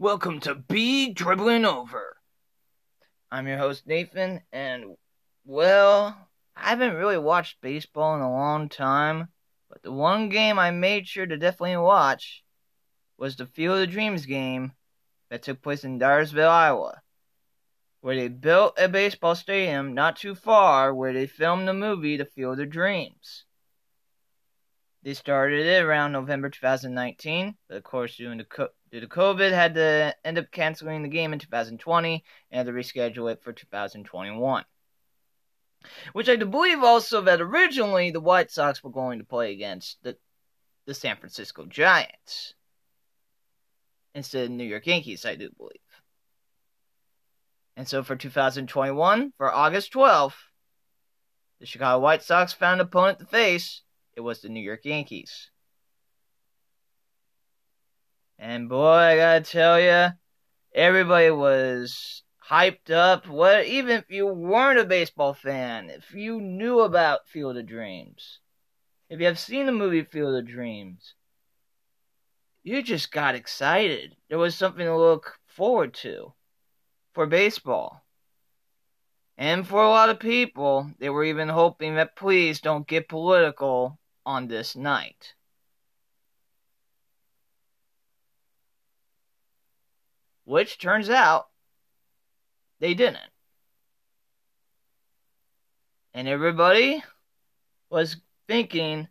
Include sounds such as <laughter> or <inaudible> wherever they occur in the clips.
Welcome to Be Dribbling Over. I'm your host, Nathan, and, well, I haven't really watched baseball in a long time, but the one game I made sure to definitely watch was the Field of Dreams game that took place in Dyersville, Iowa, where they built a baseball stadium not too far where they filmed the movie The Field of Dreams. They started it around November 2019, but of course, due to, due to COVID, had to end up canceling the game in 2020 and had to reschedule it for 2021. Which I do believe also that originally the White Sox were going to play against the, the San Francisco Giants instead of the New York Yankees, I do believe. And so for 2021, for August 12th, the Chicago White Sox found an opponent to face it was the New York Yankees. And boy, I gotta tell you, everybody was hyped up. What even if you weren't a baseball fan, if you knew about Field of Dreams, if you have seen the movie Field of Dreams, you just got excited. There was something to look forward to for baseball. And for a lot of people, they were even hoping that please don't get political on this night. Which turns out they didn't. And everybody was thinking,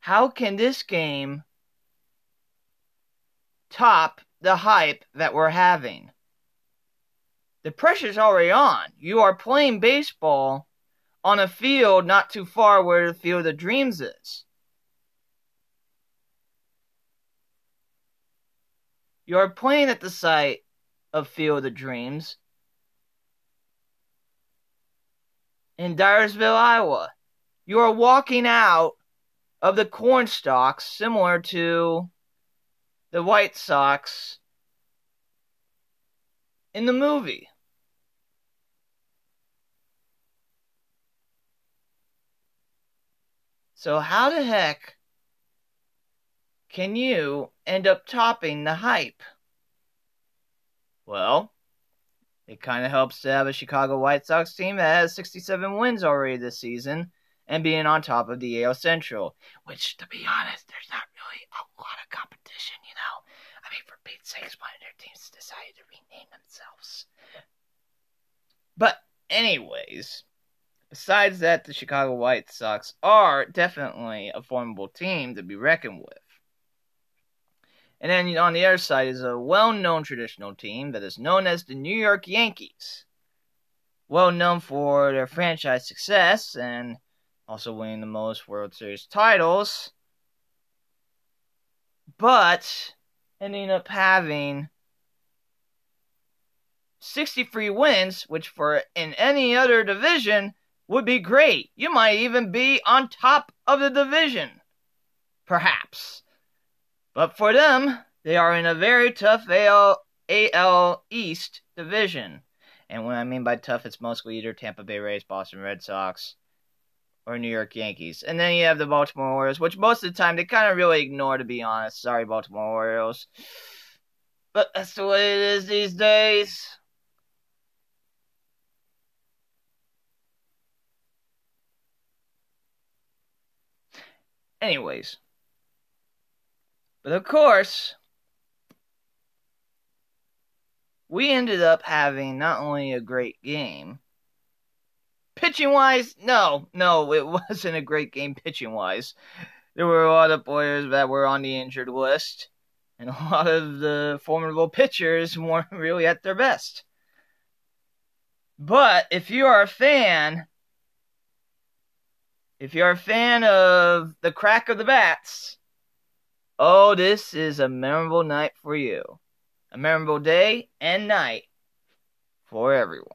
how can this game top the hype that we're having? The pressure's already on. You are playing baseball on a field not too far where the Field of Dreams is. You are playing at the site of Field of Dreams in Dyersville, Iowa. You are walking out of the corn stalks similar to the White Sox in the movie. So, how the heck can you end up topping the hype? Well, it kind of helps to have a Chicago White Sox team that has 67 wins already this season and being on top of the AL Central, which, to be honest, there's not really a lot of competition, you know? I mean, for Pete's sakes, one of their teams decided to rename themselves. But, anyways, besides that, the Chicago White Sox are definitely a formidable team to be reckoned with. And then on the other side is a well known traditional team that is known as the New York Yankees. Well known for their franchise success and also winning the most World Series titles, but ending up having 63 wins, which for in any other division would be great. You might even be on top of the division. Perhaps. But for them, they are in a very tough AL, AL East division. And what I mean by tough, it's mostly either Tampa Bay Rays, Boston Red Sox, or New York Yankees. And then you have the Baltimore Orioles, which most of the time they kind of really ignore, to be honest. Sorry, Baltimore Orioles. But that's the way it is these days. Anyways. But of course, we ended up having not only a great game, pitching wise, no, no, it <laughs> wasn't a great game pitching wise. There were a lot of players that were on the injured list, and a lot of the formidable pitchers <laughs> weren't really at their best. But if you are a fan if you're a fan of the crack of the bats, oh, this is a memorable night for you. A memorable day and night for everyone.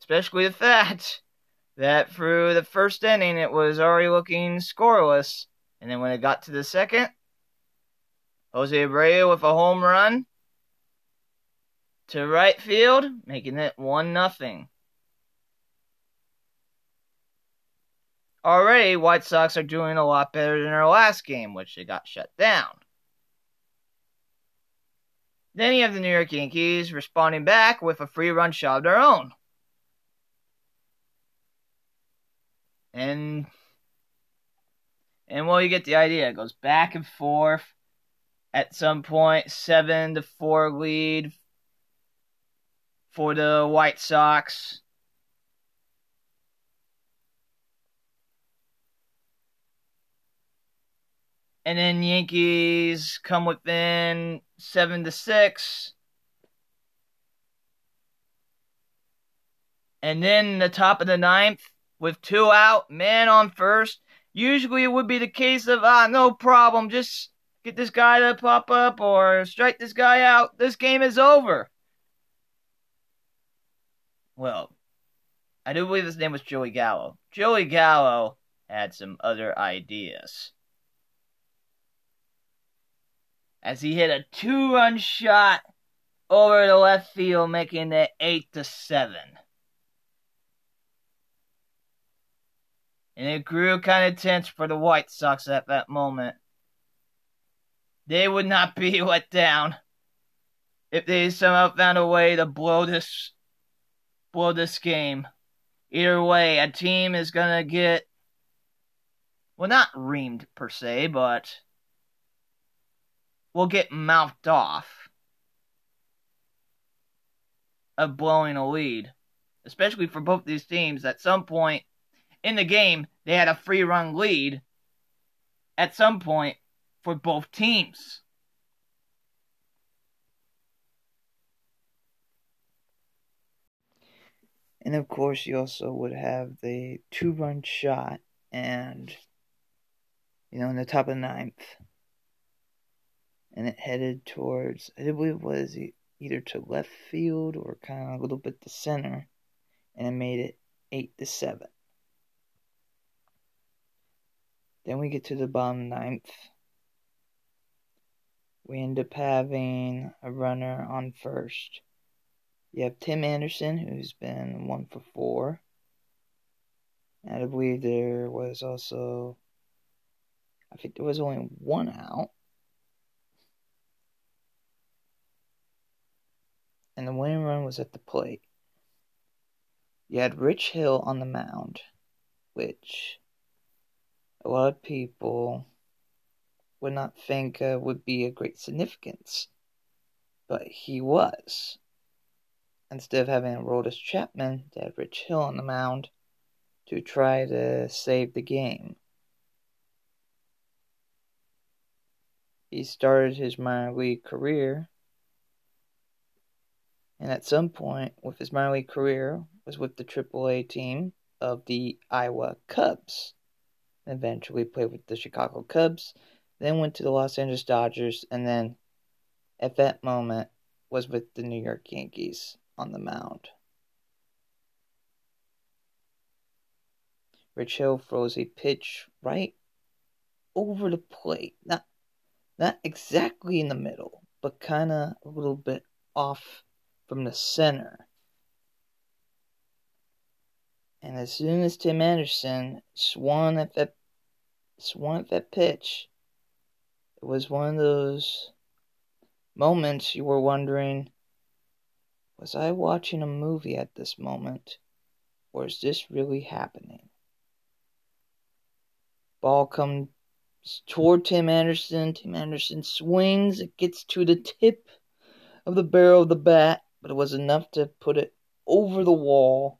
Especially the fact that through the first inning it was already looking scoreless, and then when it got to the second, Jose Abreu with a home run to right field, making it 1 nothing. Already White Sox are doing a lot better than their last game, which they got shut down. Then you have the New York Yankees responding back with a free run shot of their own. And and well you get the idea. It goes back and forth. At some point, seven to four lead for the White Sox. And then Yankees come within seven to six. And then the top of the ninth with two out, man on first. Usually it would be the case of ah no problem, just get this guy to pop up or strike this guy out. This game is over. Well, I do believe his name was Joey Gallo. Joey Gallo had some other ideas. As he hit a two-run shot over the left field, making it eight to seven. And it grew kind of tense for the White Sox at that moment. They would not be <laughs> let down if they somehow found a way to blow this blow this game. Either way, a team is gonna get well not reamed per se, but will get mouthed off of blowing a lead, especially for both these teams. At some point in the game, they had a free run lead at some point for both teams. And of course, you also would have the two run shot and, you know, in the top of the ninth and it headed towards, I believe it was either to left field or kind of a little bit to center, and it made it 8 to 7. Then we get to the bottom ninth. We end up having a runner on first. You have Tim Anderson, who's been one for four. And I believe there was also, I think there was only one out. And the winning run was at the plate. You had Rich Hill on the mound, which a lot of people would not think uh, would be a great significance, but he was. Instead of having Aroldis Chapman, they had Rich Hill on the mound to try to save the game. He started his minor league career and at some point with his minor league career was with the AAA team of the Iowa Cubs. Eventually played with the Chicago Cubs, then went to the Los Angeles Dodgers, and then at that moment was with the New York Yankees on the mound. Rich Hill throws a pitch right over the plate. Not not exactly in the middle, but kinda a little bit off from the center. And as soon as Tim Anderson swung at that swung at that pitch, it was one of those moments you were wondering, was I watching a movie at this moment? Or is this really happening? Ball comes toward Tim Anderson. Tim Anderson swings. It gets to the tip of the barrel of the bat but it was enough to put it over the wall.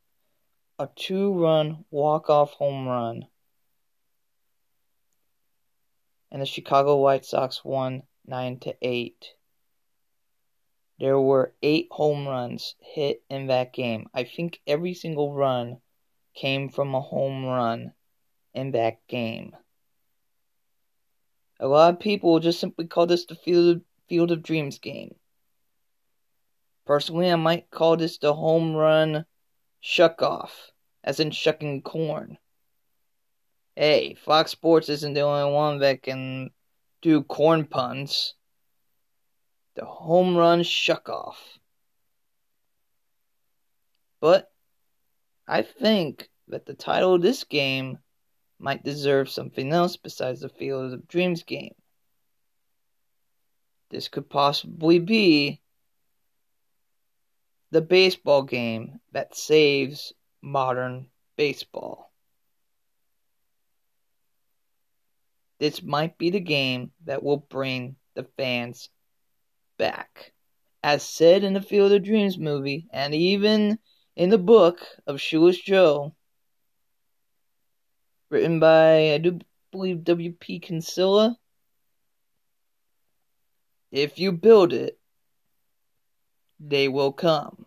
A two run walk off home run. And the Chicago White Sox won 9 to 8. There were 8 home runs hit in that game. I think every single run came from a home run in that game. A lot of people will just simply call this the Field of, Field of Dreams game. Personally, I might call this the home run shuck off, as in shucking corn. Hey, Fox Sports isn't the only one that can do corn puns. The home run shuck off. But I think that the title of this game might deserve something else besides the Field of Dreams game. This could possibly be the baseball game that saves modern baseball. This might be the game that will bring the fans back. As said in the Field of Dreams movie, and even in the book of Shoeless Joe, written by, I do believe, W.P. Kinsella. If you build it, they will come.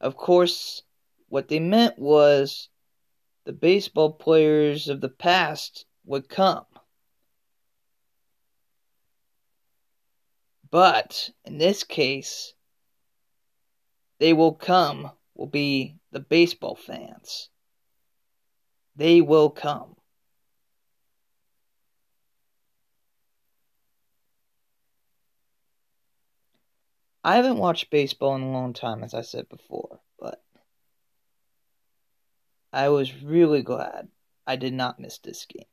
Of course, what they meant was the baseball players of the past would come. But in this case, they will come, will be the baseball fans. They will come. I haven't watched baseball in a long time, as I said before, but I was really glad I did not miss this game.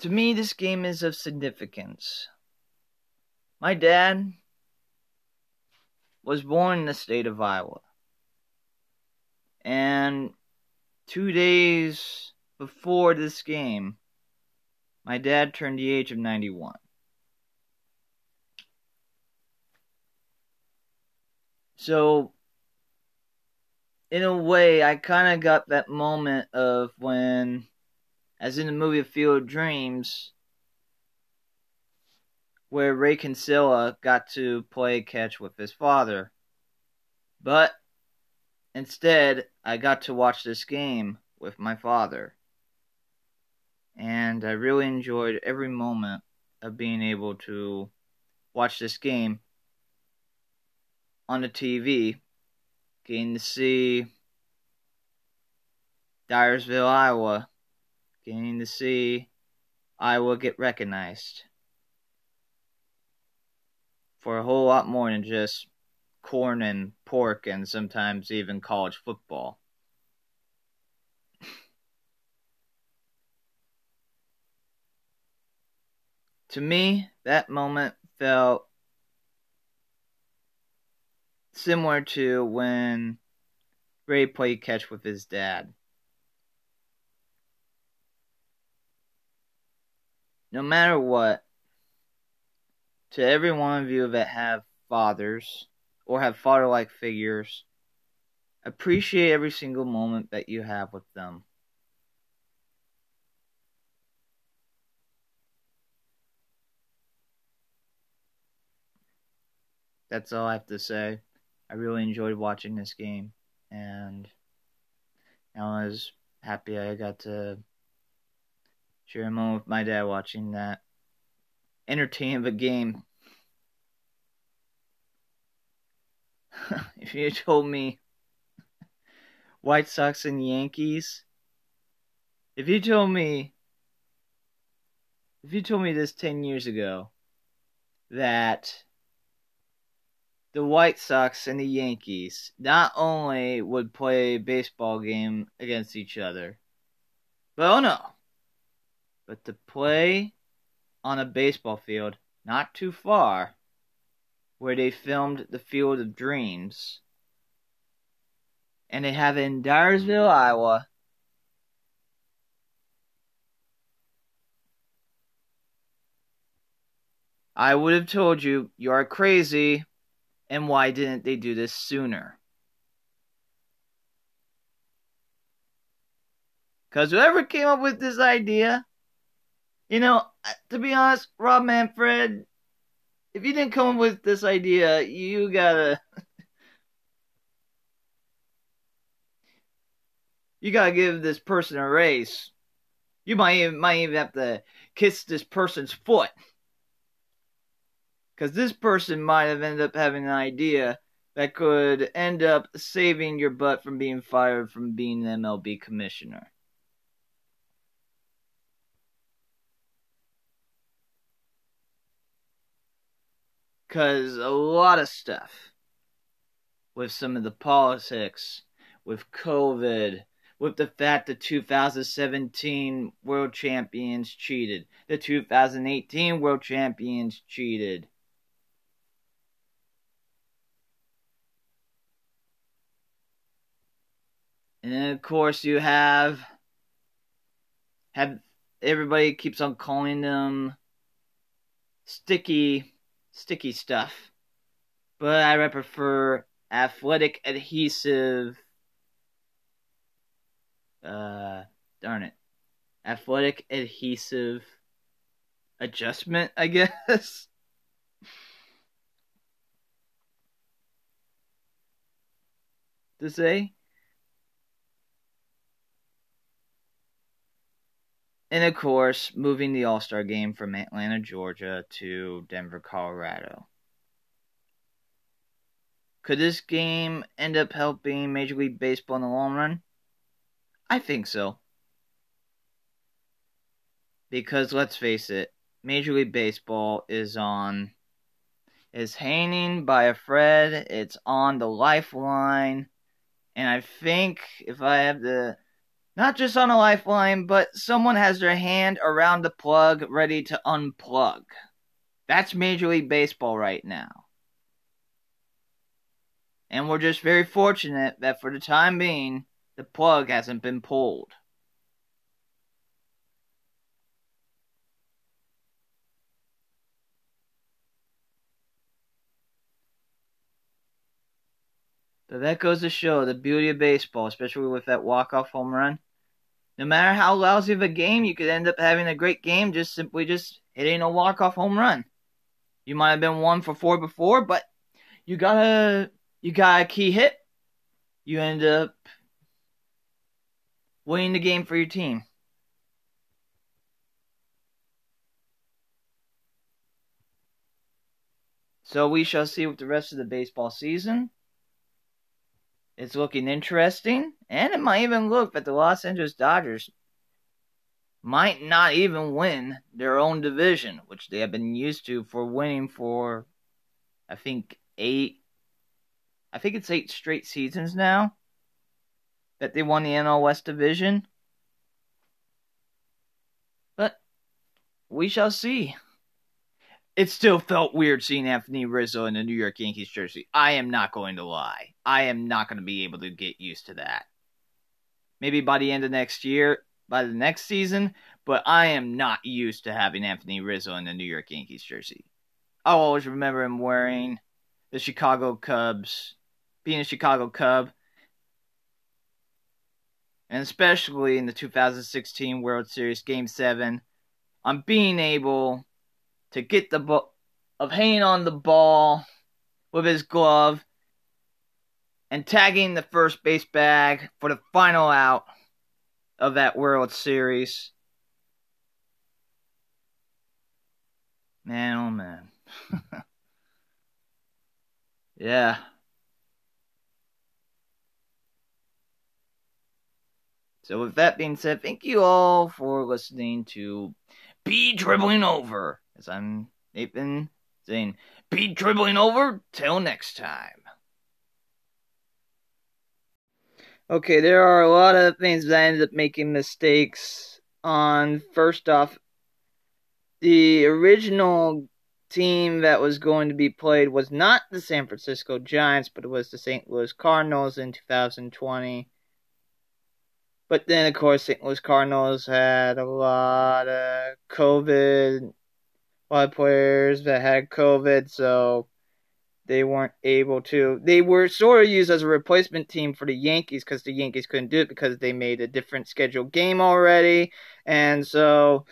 To me, this game is of significance. My dad was born in the state of Iowa. And two days before this game, my dad turned the age of 91. So, in a way, I kind of got that moment of when, as in the movie Field of Dreams, where Ray Kinsella got to play catch with his father. But instead, I got to watch this game with my father. And I really enjoyed every moment of being able to watch this game on the TV, getting to see Dyersville, Iowa, getting to see Iowa get recognized for a whole lot more than just corn and pork and sometimes even college football. To me, that moment felt similar to when Ray played catch with his dad. No matter what, to every one of you that have fathers or have father like figures, appreciate every single moment that you have with them. That's all I have to say. I really enjoyed watching this game, and I was happy I got to share a moment with my dad watching that entertaining of a game. <laughs> if you told me White Sox and Yankees, if you told me, if you told me this 10 years ago, that the White Sox and the Yankees not only would play a baseball game against each other, but oh no, but to play on a baseball field not too far where they filmed the Field of Dreams. And they have it in Dyersville, Iowa. I would have told you, you are crazy, and why didn't they do this sooner? Because whoever came up with this idea you know, to be honest, Rob Manfred, if you didn't come up with this idea, you gotta. <laughs> you gotta give this person a raise. You might even, might even have to kiss this person's foot. Because this person might have ended up having an idea that could end up saving your butt from being fired from being an MLB commissioner. Because a lot of stuff with some of the politics, with COVID, with the fact the 2017 world champions cheated, the 2018 world champions cheated. And of course you have have everybody keeps on calling them sticky sticky stuff. But I prefer athletic adhesive uh darn it. Athletic adhesive adjustment, I guess. <laughs> to say. And of course, moving the All Star game from Atlanta, Georgia to Denver, Colorado. Could this game end up helping Major League Baseball in the long run? I think so. Because let's face it, Major League Baseball is on is hanging by a thread. It's on the lifeline. And I think if I have the not just on a lifeline, but someone has their hand around the plug ready to unplug. That's Major League Baseball right now. And we're just very fortunate that for the time being, the plug hasn't been pulled. But that goes to show the beauty of baseball, especially with that walk-off home run no matter how lousy of a game, you could end up having a great game just simply just hitting a walk-off home run. You might have been one for four before, but you got a you got a key hit. You end up winning the game for your team. So we shall see with the rest of the baseball season. It's looking interesting, and it might even look that the Los Angeles Dodgers might not even win their own division, which they have been used to for winning for, I think, eight, I think it's eight straight seasons now that they won the NL West division. But we shall see it still felt weird seeing Anthony Rizzo in a New York Yankees jersey. I am not going to lie. I am not going to be able to get used to that. Maybe by the end of next year, by the next season, but I am not used to having Anthony Rizzo in a New York Yankees jersey. I'll always remember him wearing the Chicago Cubs, being a Chicago Cub, and especially in the 2016 World Series Game 7, on being able to get the ball, of hanging on the ball with his glove and tagging the first base bag for the final out of that World Series. Man, oh man. <laughs> yeah. So, with that being said, thank you all for listening to Be Dribbling Over as I'm Nathan saying, be dribbling over till next time. Okay, there are a lot of things that I ended up making mistakes on. First off, the original team that was going to be played was not the San Francisco Giants, but it was the St. Louis Cardinals in 2020. But then, of course, St. Louis Cardinals had a lot of COVID a lot of players that had COVID, so they weren't able to. They were sort of used as a replacement team for the Yankees because the Yankees couldn't do it because they made a different scheduled game already, and so.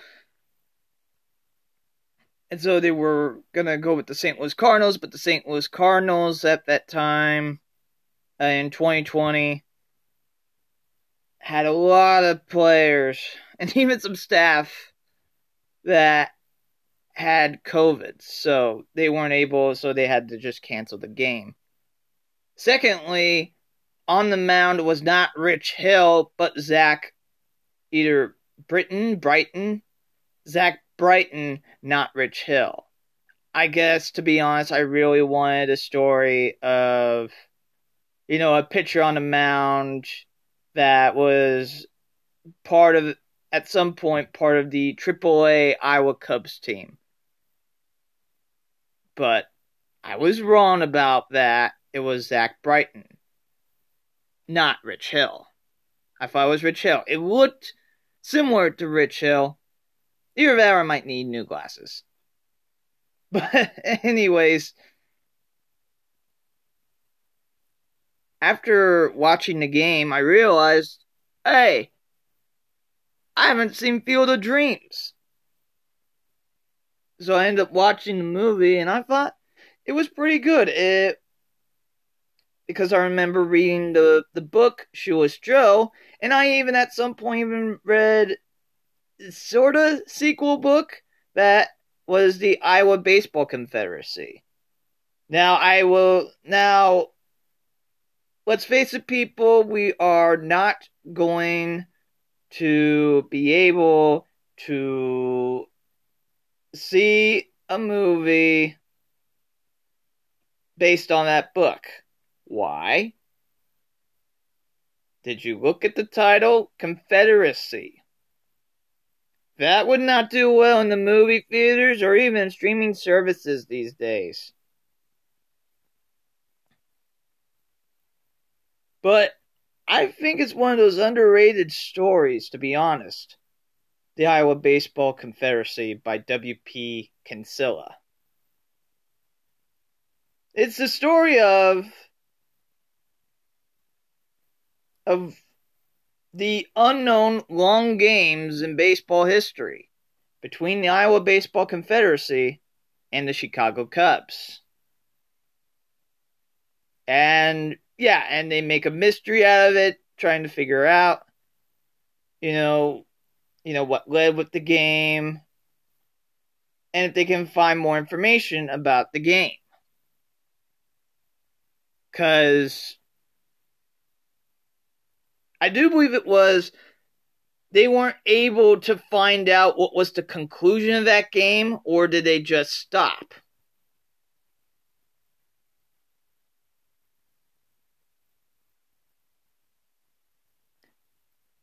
And so they were gonna go with the St. Louis Cardinals, but the St. Louis Cardinals at that time, uh, in 2020, had a lot of players <laughs> and even some staff that had COVID, so they weren't able, so they had to just cancel the game. Secondly, on the mound was not Rich Hill, but Zach, either Britton, Brighton, Zach Britton, not Rich Hill. I guess to be honest, I really wanted a story of, you know, a pitcher on the mound that was part of, at some point, part of the AAA Iowa Cubs team. But I was wrong about that. It was Zach Brighton, not Rich Hill. If I was Rich Hill. It looked similar to Rich Hill. Or I might need new glasses. <laughs> But, anyways, after watching the game, I realized hey, I haven't seen Field of Dreams. So I ended up watching the movie and I thought it was pretty good. It because I remember reading the the book Shoeless Joe, and I even at some point even read sort of sequel book that was the Iowa Baseball Confederacy. Now I will now let's face it people, we are not going to be able to see a movie based on that book. Why? Did you look at the title? Confederacy. That would not do well in the movie theaters or even streaming services these days. But I think it's one of those underrated stories, to be honest. The Iowa Baseball Confederacy by W.P. Kinsella. It's the story of of the unknown long games in baseball history between the Iowa Baseball Confederacy and the Chicago Cubs. And yeah, and they make a mystery out of it, trying to figure out, you know, you know what led with the game, and if they can find more information about the game. Because I do believe it was they weren't able to find out what was the conclusion of that game, or did they just stop?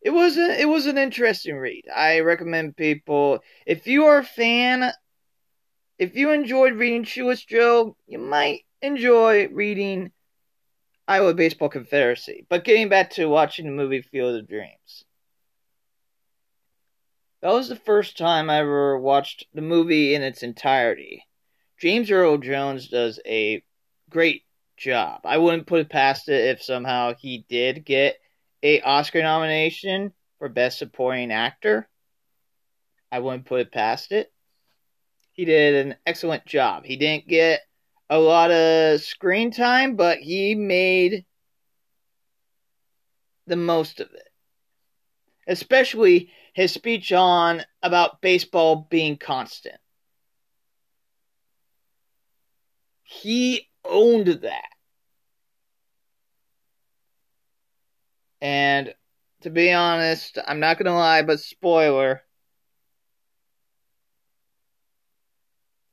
It was a, it was an interesting read. I recommend people if you are a fan, if you enjoyed reading Shoeless Joe, you might enjoy reading Iowa Baseball Confederacy. But getting back to watching the movie Field of Dreams. That was the first time I ever watched the movie in its entirety. James Earl Jones does a great job. I wouldn't put it past it if somehow he did get a Oscar nomination for Best Supporting Actor. I wouldn't put it past it. He did an excellent job. He didn't get a lot of screen time, but he made the most of it. Especially his speech on about baseball being constant. He owned that. And to be honest, I'm not going to lie, but spoiler.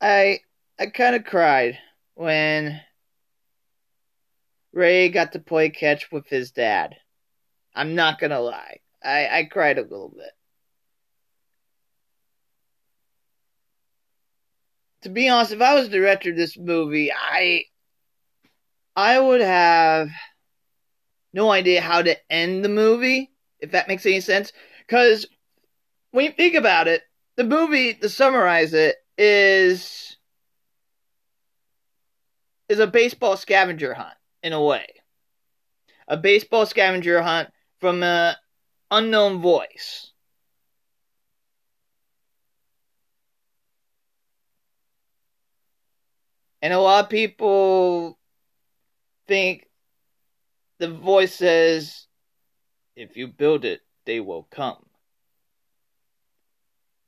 I I kind of cried when Ray got to play catch with his dad. I'm not going to lie. I I cried a little bit. To be honest, if I was director of this movie, I I would have no idea how to end the movie, if that makes any sense. Because when you think about it, the movie, to summarize it, is is a baseball scavenger hunt in a way. A baseball scavenger hunt from an unknown voice. And a lot of people think the voice says, If you build it, they will come.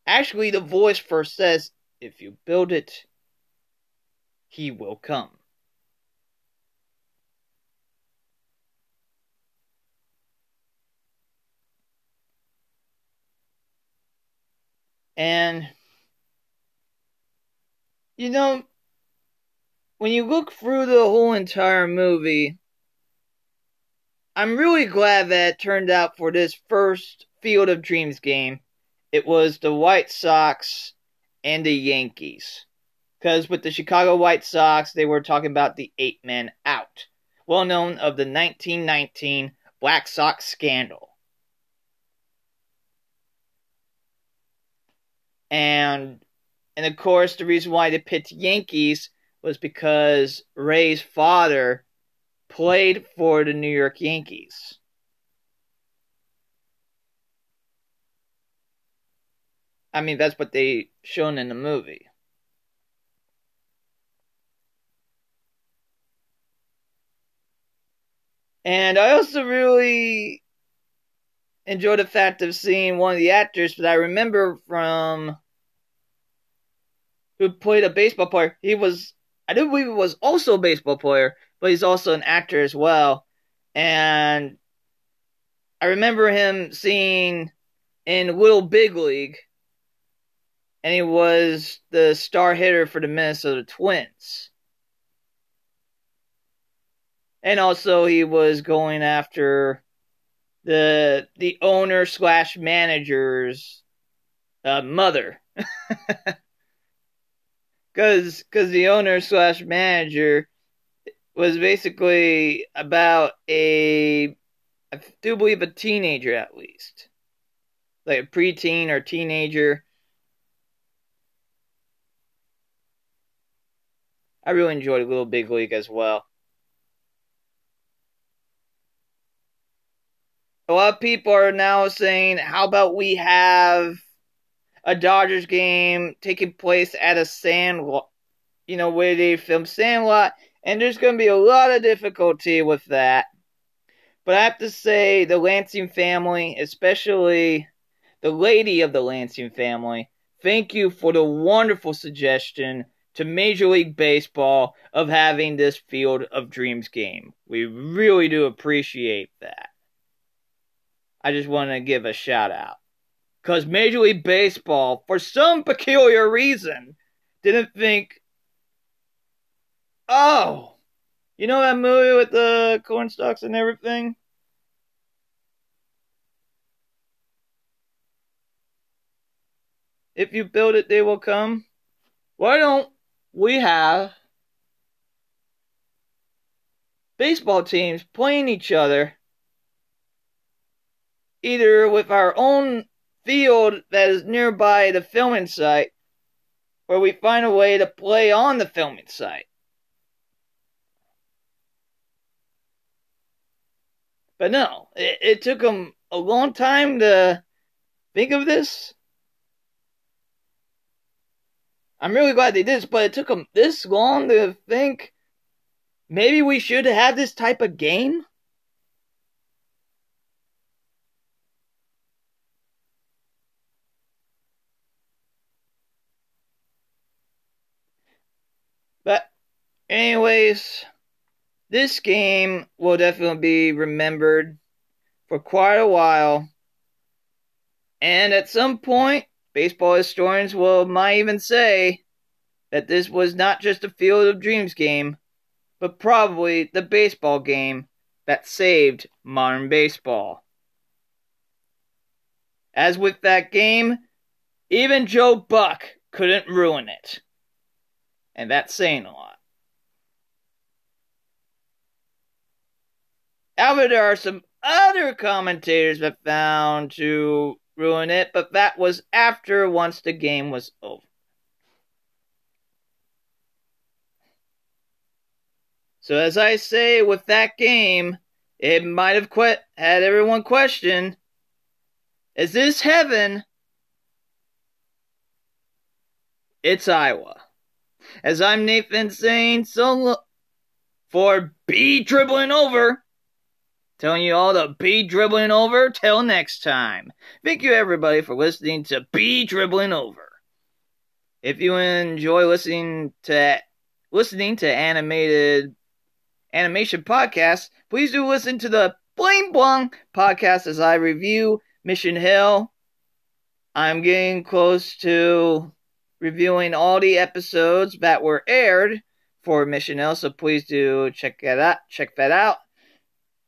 Actually, the voice first says, If you build it, he will come. And, you know, when you look through the whole entire movie, I'm really glad that it turned out for this first Field of Dreams game. It was the White Sox and the Yankees. Because with the Chicago White Sox, they were talking about the eight men out, well known of the 1919 Black Sox scandal. And and of course, the reason why they picked Yankees was because Ray's father played for the New York Yankees. I mean, that's what they shown in the movie. And I also really enjoyed the fact of seeing one of the actors that I remember from who played a baseball player. He was, I do believe he was also a baseball player, but he's also an actor as well. And I remember him seeing in Little Big League, and he was the star hitter for the Minnesota Twins. And also, he was going after the the owner slash manager's uh, mother. <laughs> because because the owner slash manager was basically about a I do believe a teenager at least, like a preteen or teenager. I really enjoyed Little Big League as well. A lot of people are now saying, how about we have a Dodgers game taking place at a Sandlot, you know, where they film Sandlot, and there's going to be a lot of difficulty with that. But I have to say, the Lansing family, especially the lady of the Lansing family, thank you for the wonderful suggestion to Major League Baseball of having this Field of Dreams game. We really do appreciate that. I just want to give a shout out. Because Major League Baseball, for some peculiar reason, didn't think, oh, you know that movie with the cornstalks and everything? If you build it, they will come. Why don't we have baseball teams playing each other either with our own field that is nearby the filming site, where we find a way to play on the filming site. But no, it, it took them a long time to think of this. I'm really glad they did this, but it took them this long to think maybe we should have this type of game. But, anyways, this game will definitely be remembered for quite a while. And at some point, baseball historians will might even say that this was not just a Field of Dreams game, but probably the baseball game that saved modern baseball. As with that game, even Joe Buck couldn't ruin it. And that's saying a lot. However, there are some other commentators that found to ruin it, but that was after once the game was over. So as I say, with that game, it might have que- had everyone question, is this heaven? It's Iowa. As I'm Nathan saying, so for B dribbling over. Telling you all to be dribbling over. Till next time. Thank you everybody for listening to Be Dribbling Over. If you enjoy listening to listening to animated animation podcasts, please do listen to the Bling Blong podcast as I review Mission Hill. I'm getting close to reviewing all the episodes that were aired for Mission Hill, so please do check that out. Check that out.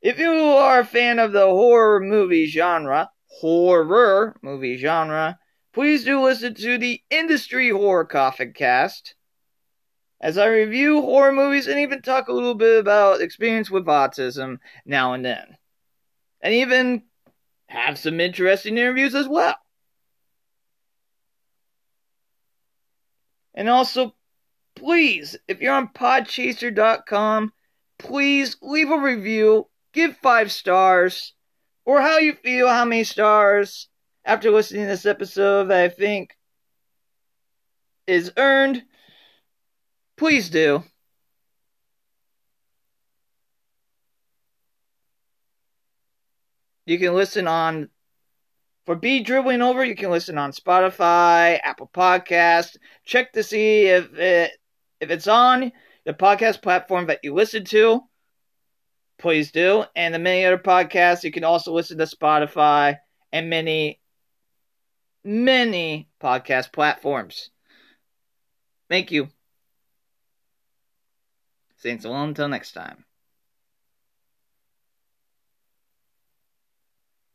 If you are a fan of the horror movie genre, horror movie genre, please do listen to the Industry Horror Coffin Cast as I review horror movies and even talk a little bit about experience with autism now and then. And even have some interesting interviews as well. And also, please, if you're on podchaser.com, please leave a review, give five stars, or how you feel, how many stars after listening to this episode that I think is earned. Please do. You can listen on for B dribbling over. You can listen on Spotify, Apple Podcast. Check to see if it if it's on the podcast platform that you listen to. Please do, and the many other podcasts you can also listen to Spotify and many many podcast platforms. Thank you. Saints alone until next time.